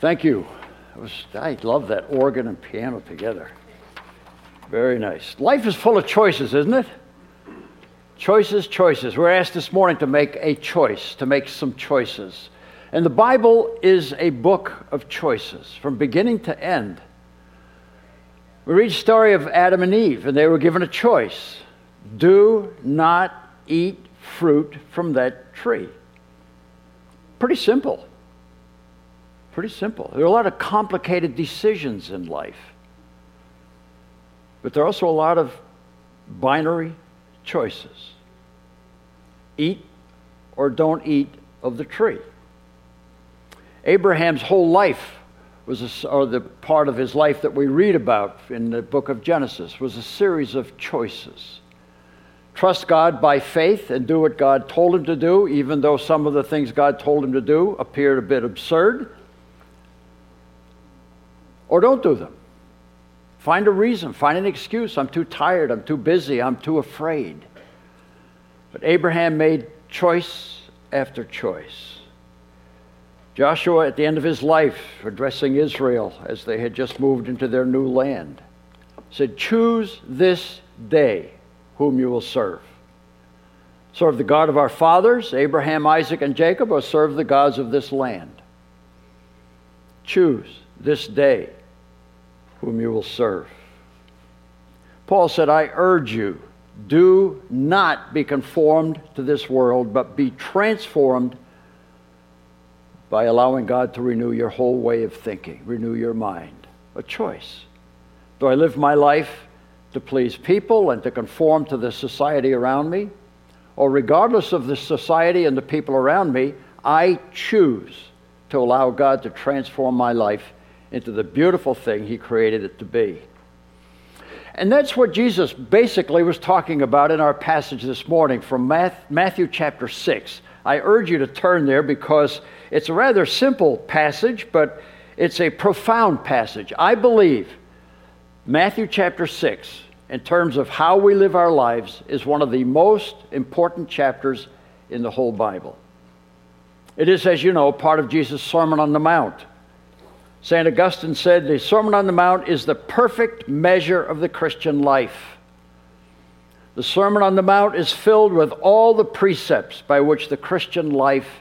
Thank you. Was, I love that organ and piano together. Very nice. Life is full of choices, isn't it? Choices, choices. We're asked this morning to make a choice, to make some choices. And the Bible is a book of choices from beginning to end. We read the story of Adam and Eve, and they were given a choice do not eat fruit from that tree. Pretty simple. Pretty simple. There are a lot of complicated decisions in life, but there are also a lot of binary choices eat or don't eat of the tree. Abraham's whole life was a, or the part of his life that we read about in the book of Genesis was a series of choices. Trust God by faith and do what God told him to do, even though some of the things God told him to do appeared a bit absurd. Or don't do them. Find a reason, find an excuse. I'm too tired, I'm too busy, I'm too afraid. But Abraham made choice after choice. Joshua, at the end of his life, addressing Israel as they had just moved into their new land, said, Choose this day whom you will serve. Serve the God of our fathers, Abraham, Isaac, and Jacob, or serve the gods of this land. Choose this day whom you will serve. Paul said, I urge you, do not be conformed to this world, but be transformed by allowing God to renew your whole way of thinking, renew your mind. A choice. Do I live my life to please people and to conform to the society around me? Or, regardless of the society and the people around me, I choose to allow God to transform my life into the beautiful thing He created it to be. And that's what Jesus basically was talking about in our passage this morning from Matthew chapter 6. I urge you to turn there because it's a rather simple passage, but it's a profound passage. I believe Matthew chapter 6, in terms of how we live our lives, is one of the most important chapters in the whole Bible. It is, as you know, part of Jesus' Sermon on the Mount. St. Augustine said the Sermon on the Mount is the perfect measure of the Christian life. The Sermon on the Mount is filled with all the precepts by which the Christian life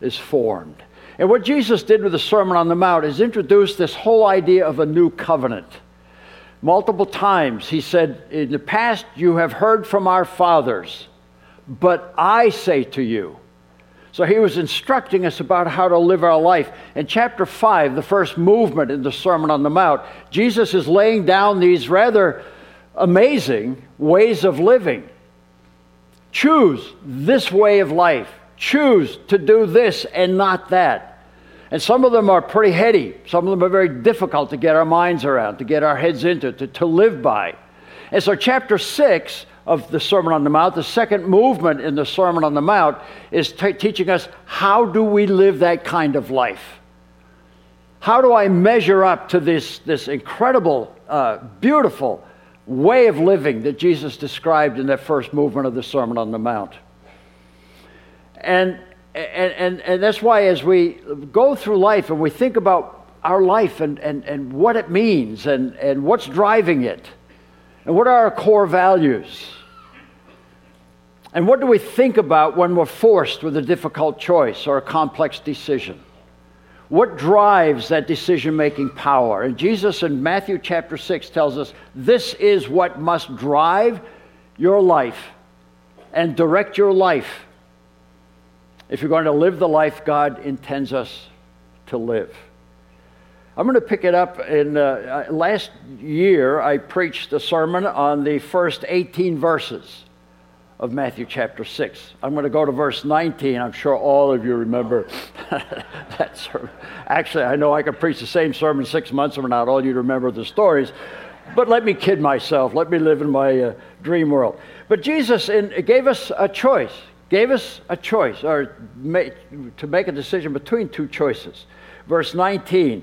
is formed. And what Jesus did with the Sermon on the Mount is introduce this whole idea of a new covenant. Multiple times he said, In the past you have heard from our fathers, but I say to you. So he was instructing us about how to live our life. In chapter 5, the first movement in the Sermon on the Mount, Jesus is laying down these rather amazing ways of living. Choose this way of life choose to do this and not that. And some of them are pretty heady. Some of them are very difficult to get our minds around, to get our heads into, to, to live by. And so, chapter 6 of the Sermon on the Mount, the second movement in the Sermon on the Mount, is t- teaching us how do we live that kind of life? How do I measure up to this, this incredible, uh, beautiful way of living that Jesus described in that first movement of the Sermon on the Mount? And, and, and, and that's why as we go through life and we think about our life and, and, and what it means and, and what's driving it, and what are our core values, and what do we think about when we're forced with a difficult choice or a complex decision? What drives that decision making power? And Jesus in Matthew chapter 6 tells us this is what must drive your life and direct your life if you're going to live the life God intends us to live. I'm going to pick it up in uh, uh, last year I preached a sermon on the first 18 verses of Matthew chapter 6. I'm going to go to verse 19. I'm sure all of you remember that sermon. Actually, I know I could preach the same sermon six months from now. All you would remember the stories. But let me kid myself. Let me live in my uh, dream world. But Jesus in, gave us a choice gave us a choice, or to make a decision between two choices. Verse 19,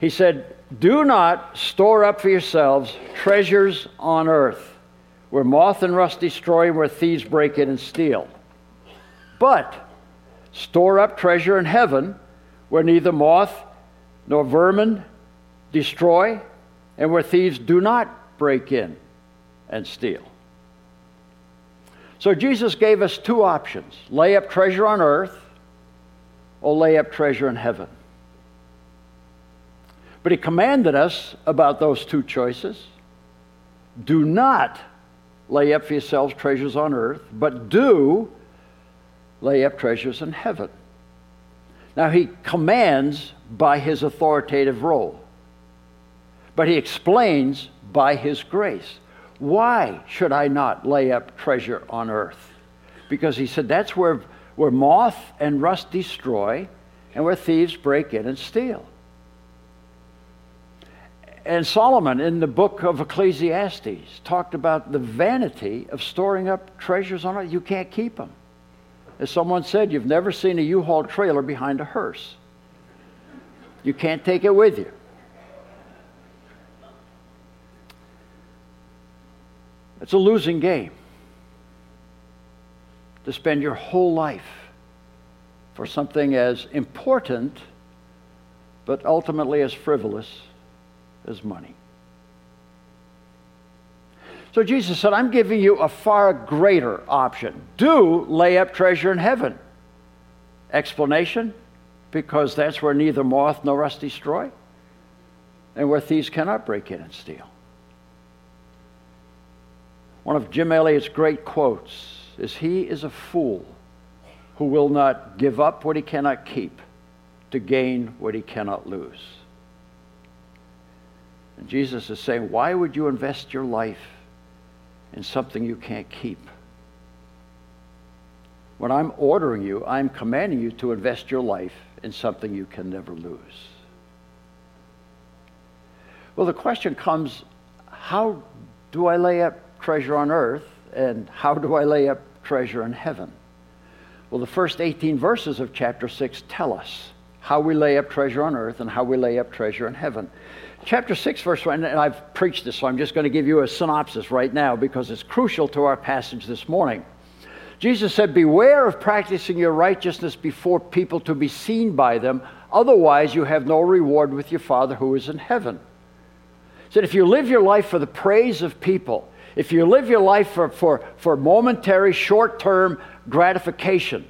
he said, Do not store up for yourselves treasures on earth, where moth and rust destroy and where thieves break in and steal. But store up treasure in heaven, where neither moth nor vermin destroy, and where thieves do not break in and steal. So Jesus gave us two options lay up treasure on earth or lay up treasure in heaven. But he commanded us about those two choices. Do not lay up for yourselves treasures on earth, but do lay up treasures in heaven. Now, he commands by his authoritative role, but he explains by his grace. Why should I not lay up treasure on earth? Because he said that's where, where moth and rust destroy and where thieves break in and steal. And Solomon, in the book of Ecclesiastes, talked about the vanity of storing up treasures on earth. You can't keep them. As someone said, you've never seen a U Haul trailer behind a hearse. You can't take it with you. It's a losing game to spend your whole life for something as important, but ultimately as frivolous as money. So Jesus said, I'm giving you a far greater option. Do lay up treasure in heaven. Explanation? Because that's where neither moth nor rust destroy, and where thieves cannot break in and steal. One of Jim Elliot's great quotes is He is a fool who will not give up what he cannot keep to gain what he cannot lose. And Jesus is saying, Why would you invest your life in something you can't keep? When I'm ordering you, I'm commanding you to invest your life in something you can never lose. Well, the question comes how do I lay up treasure on earth and how do I lay up treasure in heaven? Well, the first 18 verses of chapter 6 tell us how we lay up treasure on earth and how we lay up treasure in heaven. Chapter 6, verse 1, and I've preached this, so I'm just going to give you a synopsis right now because it's crucial to our passage this morning. Jesus said, Beware of practicing your righteousness before people to be seen by them, otherwise, you have no reward with your Father who is in heaven. He said, If you live your life for the praise of people, if you live your life for, for, for momentary, short term gratification,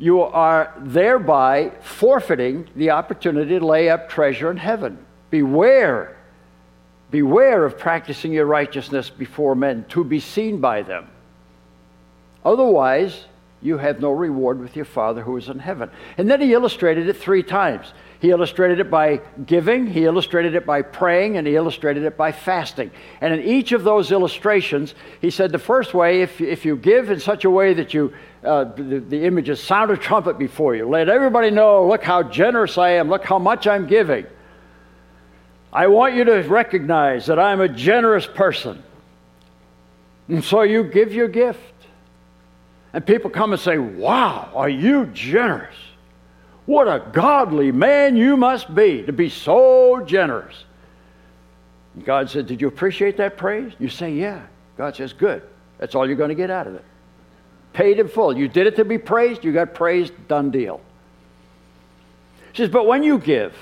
you are thereby forfeiting the opportunity to lay up treasure in heaven. Beware, beware of practicing your righteousness before men to be seen by them. Otherwise, you have no reward with your Father who is in heaven. And then he illustrated it three times. He illustrated it by giving, he illustrated it by praying, and he illustrated it by fasting. And in each of those illustrations, he said the first way, if, if you give in such a way that you, uh, the, the images sound a trumpet before you, let everybody know, look how generous I am, look how much I'm giving. I want you to recognize that I'm a generous person. And so you give your gift. And people come and say, Wow, are you generous? What a godly man you must be to be so generous. And God said, Did you appreciate that praise? You say, Yeah. God says, Good. That's all you're going to get out of it. Paid in full. You did it to be praised, you got praised, done deal. He says, But when you give,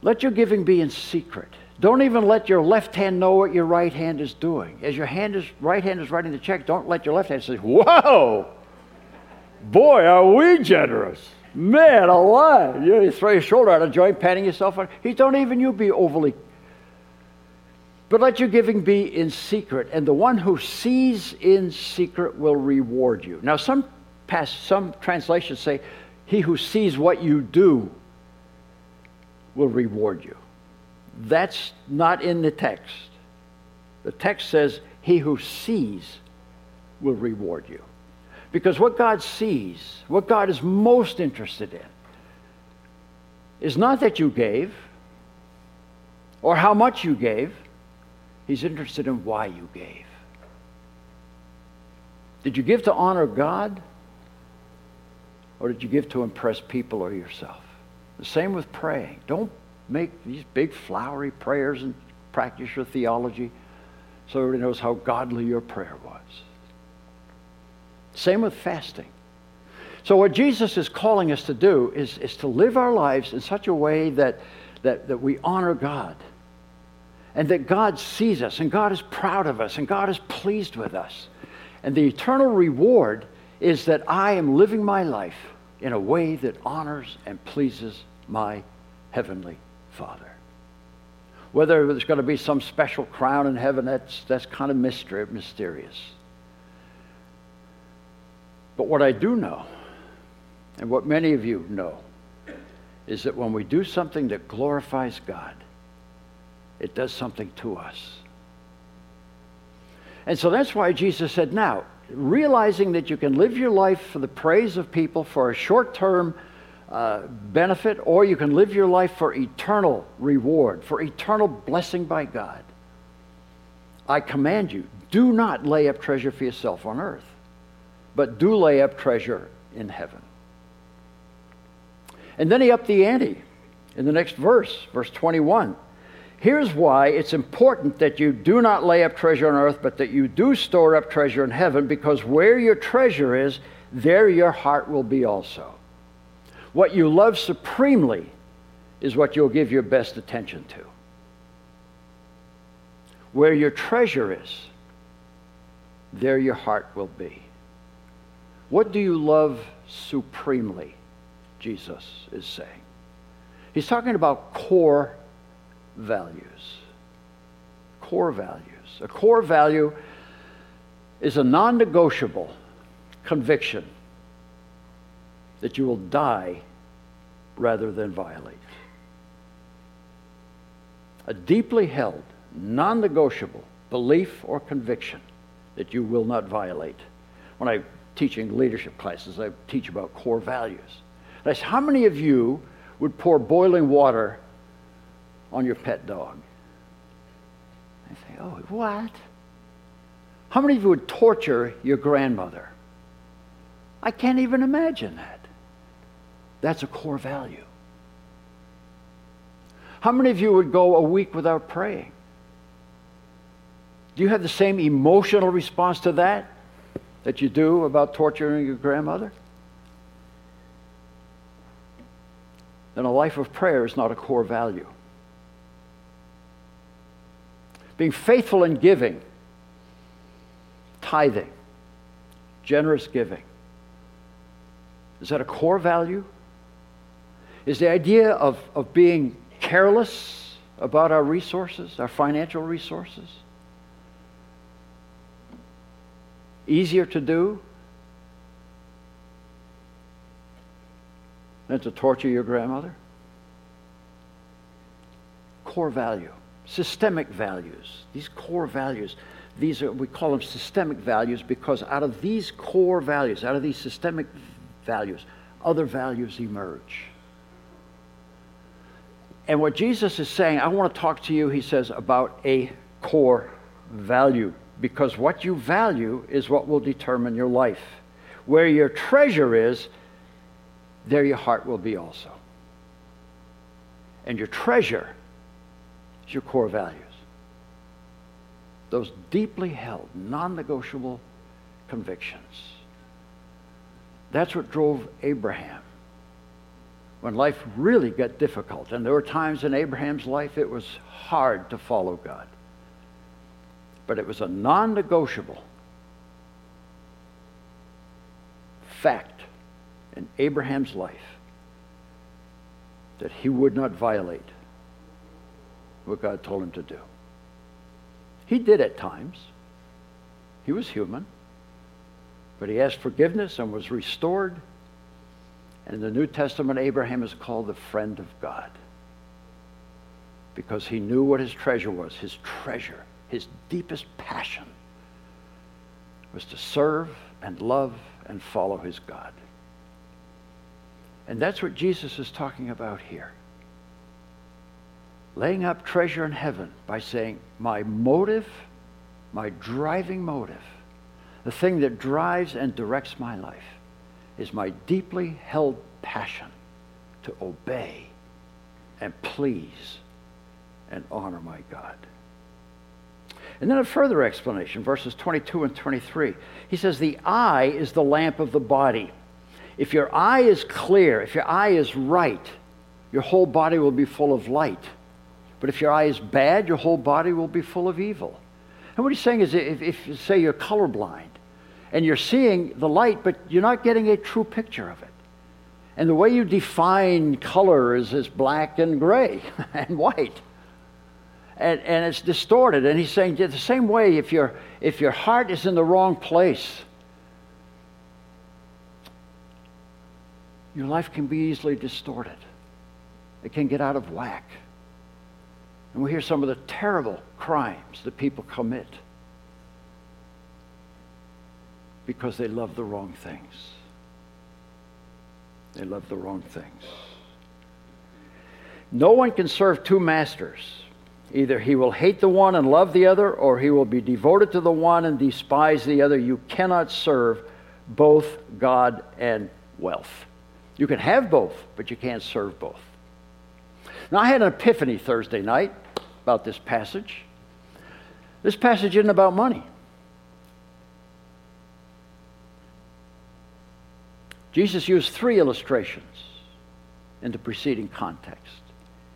let your giving be in secret. Don't even let your left hand know what your right hand is doing. As your hand is, right hand is writing the check, don't let your left hand say, Whoa, boy, are we generous. Man alive. You, throw your shoulder out of joint, patting yourself on. He don't even you be overly. But let your giving be in secret, and the one who sees in secret will reward you. Now, some, past, some translations say, He who sees what you do will reward you. That's not in the text. The text says, He who sees will reward you. Because what God sees, what God is most interested in, is not that you gave or how much you gave, He's interested in why you gave. Did you give to honor God? Or did you give to impress people or yourself? The same with praying. Don't make these big flowery prayers and practice your theology so everybody knows how godly your prayer was. Same with fasting. So, what Jesus is calling us to do is, is to live our lives in such a way that, that, that we honor God and that God sees us and God is proud of us and God is pleased with us. And the eternal reward is that I am living my life in a way that honors and pleases my Heavenly Father. Whether there's going to be some special crown in heaven, that's, that's kind of mystery, mysterious. But what I do know, and what many of you know, is that when we do something that glorifies God, it does something to us. And so that's why Jesus said, now, realizing that you can live your life for the praise of people for a short term uh, benefit, or you can live your life for eternal reward, for eternal blessing by God. I command you, do not lay up treasure for yourself on earth, but do lay up treasure in heaven. And then he upped the ante in the next verse, verse 21. Here's why it's important that you do not lay up treasure on earth, but that you do store up treasure in heaven, because where your treasure is, there your heart will be also. What you love supremely is what you'll give your best attention to. Where your treasure is, there your heart will be. What do you love supremely? Jesus is saying. He's talking about core values. Core values. A core value is a non negotiable conviction that you will die rather than violate. A deeply held, non negotiable belief or conviction that you will not violate. When I'm teaching leadership classes, I teach about core values. And I say, how many of you would pour boiling water on your pet dog. I say, oh, what? How many of you would torture your grandmother? I can't even imagine that. That's a core value. How many of you would go a week without praying? Do you have the same emotional response to that that you do about torturing your grandmother? Then a life of prayer is not a core value being faithful in giving, tithing, generous giving. Is that a core value? Is the idea of, of being careless about our resources, our financial resources, easier to do than to torture your grandmother? Core value systemic values, these core values. These are, we call them systemic values because out of these core values, out of these systemic values, other values emerge. And what Jesus is saying, I want to talk to you, he says, about a core value because what you value is what will determine your life. Where your treasure is, there your heart will be also. And your treasure is your core values. Those deeply held, non negotiable convictions. That's what drove Abraham. When life really got difficult, and there were times in Abraham's life it was hard to follow God. But it was a non negotiable fact in Abraham's life that he would not violate what God told him to do. He did at times. He was human. But he asked forgiveness and was restored. And in the New Testament, Abraham is called the friend of God because he knew what his treasure was. His treasure, his deepest passion, was to serve and love and follow his God. And that's what Jesus is talking about here laying up treasure in heaven by saying, My motive, my driving motive, the thing that drives and directs my life, is my deeply held passion to obey and please and honor my God. And then a further explanation, verses 22 and 23. He says, The eye is the lamp of the body. If your eye is clear, if your eye is right, your whole body will be full of light. But if your eye is bad, your whole body will be full of evil. And what he's saying is if, if say you're colorblind and you're seeing the light, but you're not getting a true picture of it. And the way you define color is, is black and gray and white. And, and it's distorted. And he's saying the same way if, your if your heart is in the wrong place, your life can be easily distorted. It can get out of whack. And we hear some of the terrible crimes that people commit because they love the wrong things. They love the wrong things. No one can serve two masters. Either he will hate the one and love the other, or he will be devoted to the one and despise the other. You cannot serve both God and wealth. You can have both, but you can't serve both. Now, I had an epiphany Thursday night about this passage. This passage isn't about money. Jesus used three illustrations in the preceding context.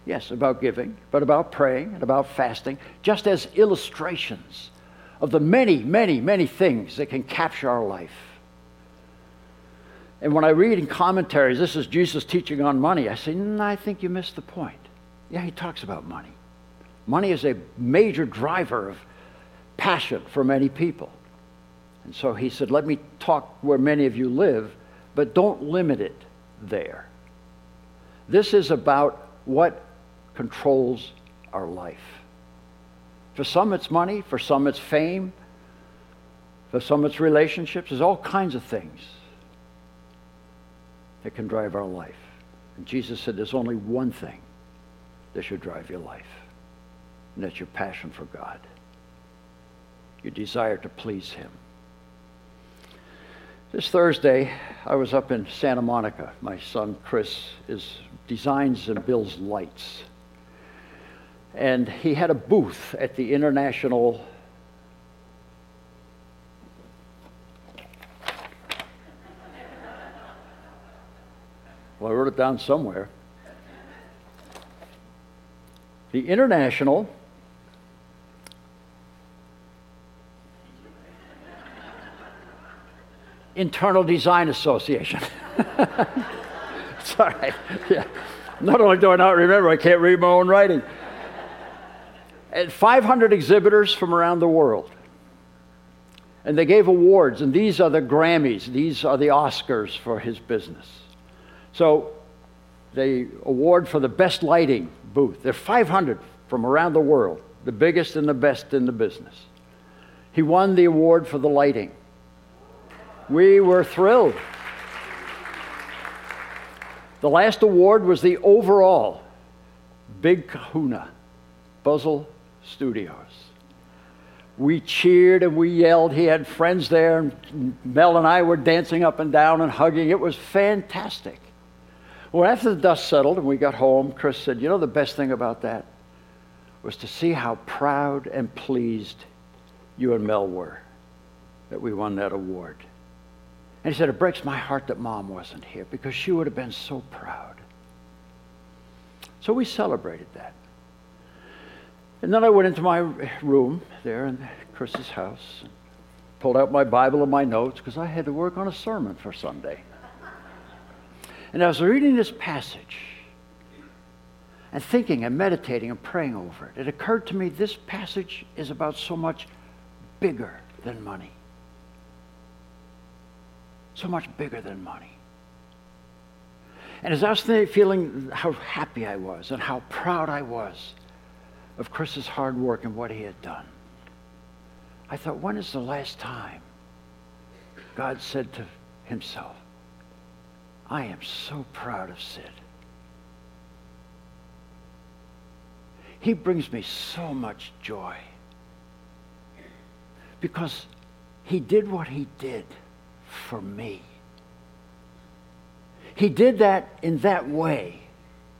Yes, about giving, but about praying and about fasting, just as illustrations of the many, many, many things that can capture our life. And when I read in commentaries, this is Jesus teaching on money, I say, mm, I think you missed the point. Yeah, he talks about money. Money is a major driver of passion for many people. And so he said, Let me talk where many of you live but don't limit it there. This is about what controls our life. For some, it's money. For some, it's fame. For some, it's relationships. There's all kinds of things that can drive our life. And Jesus said there's only one thing that should drive your life, and that's your passion for God, your desire to please Him. This Thursday, I was up in Santa Monica. My son Chris is designs and builds lights. And he had a booth at the International Well, I wrote it down somewhere. The International Internal Design Association. Sorry. Yeah. Not only do I not remember, I can't read my own writing. And 500 exhibitors from around the world. And they gave awards, and these are the Grammys, these are the Oscars for his business. So they award for the best lighting booth. There are 500 from around the world, the biggest and the best in the business. He won the award for the lighting. We were thrilled. The last award was the overall Big Kahuna, Buzzle Studios. We cheered and we yelled. He had friends there, and Mel and I were dancing up and down and hugging. It was fantastic. Well, after the dust settled and we got home, Chris said, You know, the best thing about that was to see how proud and pleased you and Mel were that we won that award. And he said, It breaks my heart that mom wasn't here because she would have been so proud. So we celebrated that. And then I went into my room there in Chris's house, and pulled out my Bible and my notes because I had to work on a sermon for Sunday. And I was reading this passage and thinking and meditating and praying over it. It occurred to me this passage is about so much bigger than money so much bigger than money. And as I was feeling how happy I was and how proud I was of Chris's hard work and what he had done, I thought, when is the last time God said to himself, I am so proud of Sid. He brings me so much joy because he did what he did for me. He did that in that way.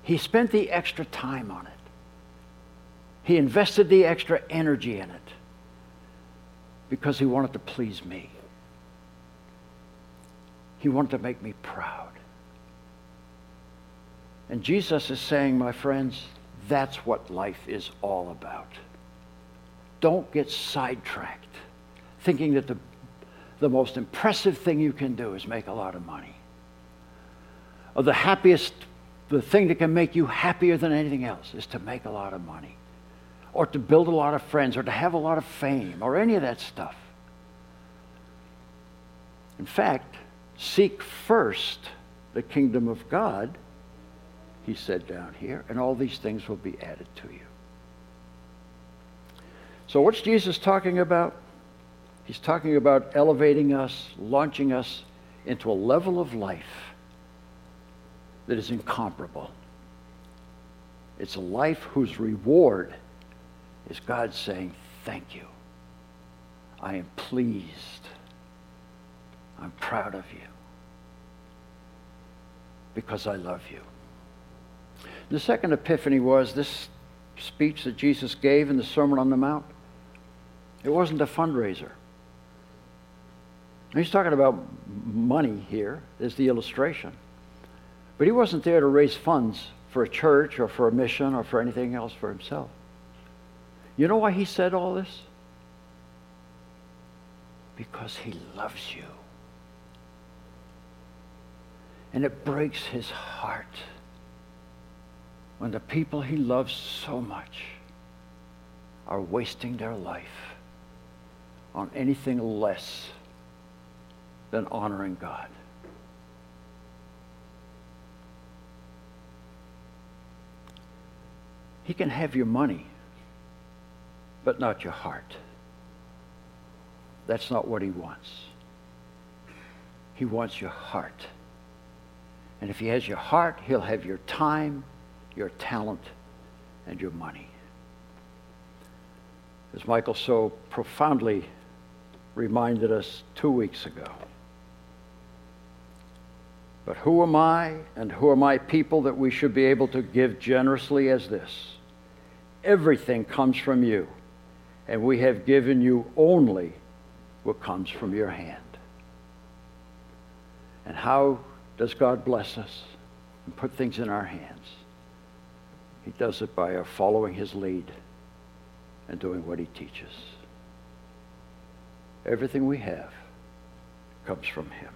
He spent the extra time on it. He invested the extra energy in it because he wanted to please me. He wanted to make me proud. And Jesus is saying, my friends, that's what life is all about. Don't get sidetracked thinking that the, the most impressive thing you can do is make a lot of money. Or the happiest, the thing that can make you happier than anything else is to make a lot of money. Or to build a lot of friends, or to have a lot of fame, or any of that stuff. In fact, seek first the kingdom of God he said down here, and all these things will be added to you. So, what's Jesus talking about? He's talking about elevating us, launching us into a level of life that is incomparable. It's a life whose reward is God saying, Thank you. I am pleased. I'm proud of you because I love you. The second epiphany was this speech that Jesus gave in the Sermon on the Mount. It wasn't a fundraiser. He's talking about money here, is the illustration. But he wasn't there to raise funds for a church or for a mission or for anything else for himself. You know why he said all this? Because he loves you. And it breaks his heart when the people he loves so much are wasting their life on anything less than honoring God. He can have your money, but not your heart. That's not what he wants. He wants your heart. And if he has your heart, he'll have your time your talent, and your money. As Michael so profoundly reminded us two weeks ago. But who am I and who are my people that we should be able to give generously as this? Everything comes from you, and we have given you only what comes from your hand. And how does God bless us and put things in our hands? He does it by our following his lead and doing what he teaches. Everything we have comes from him.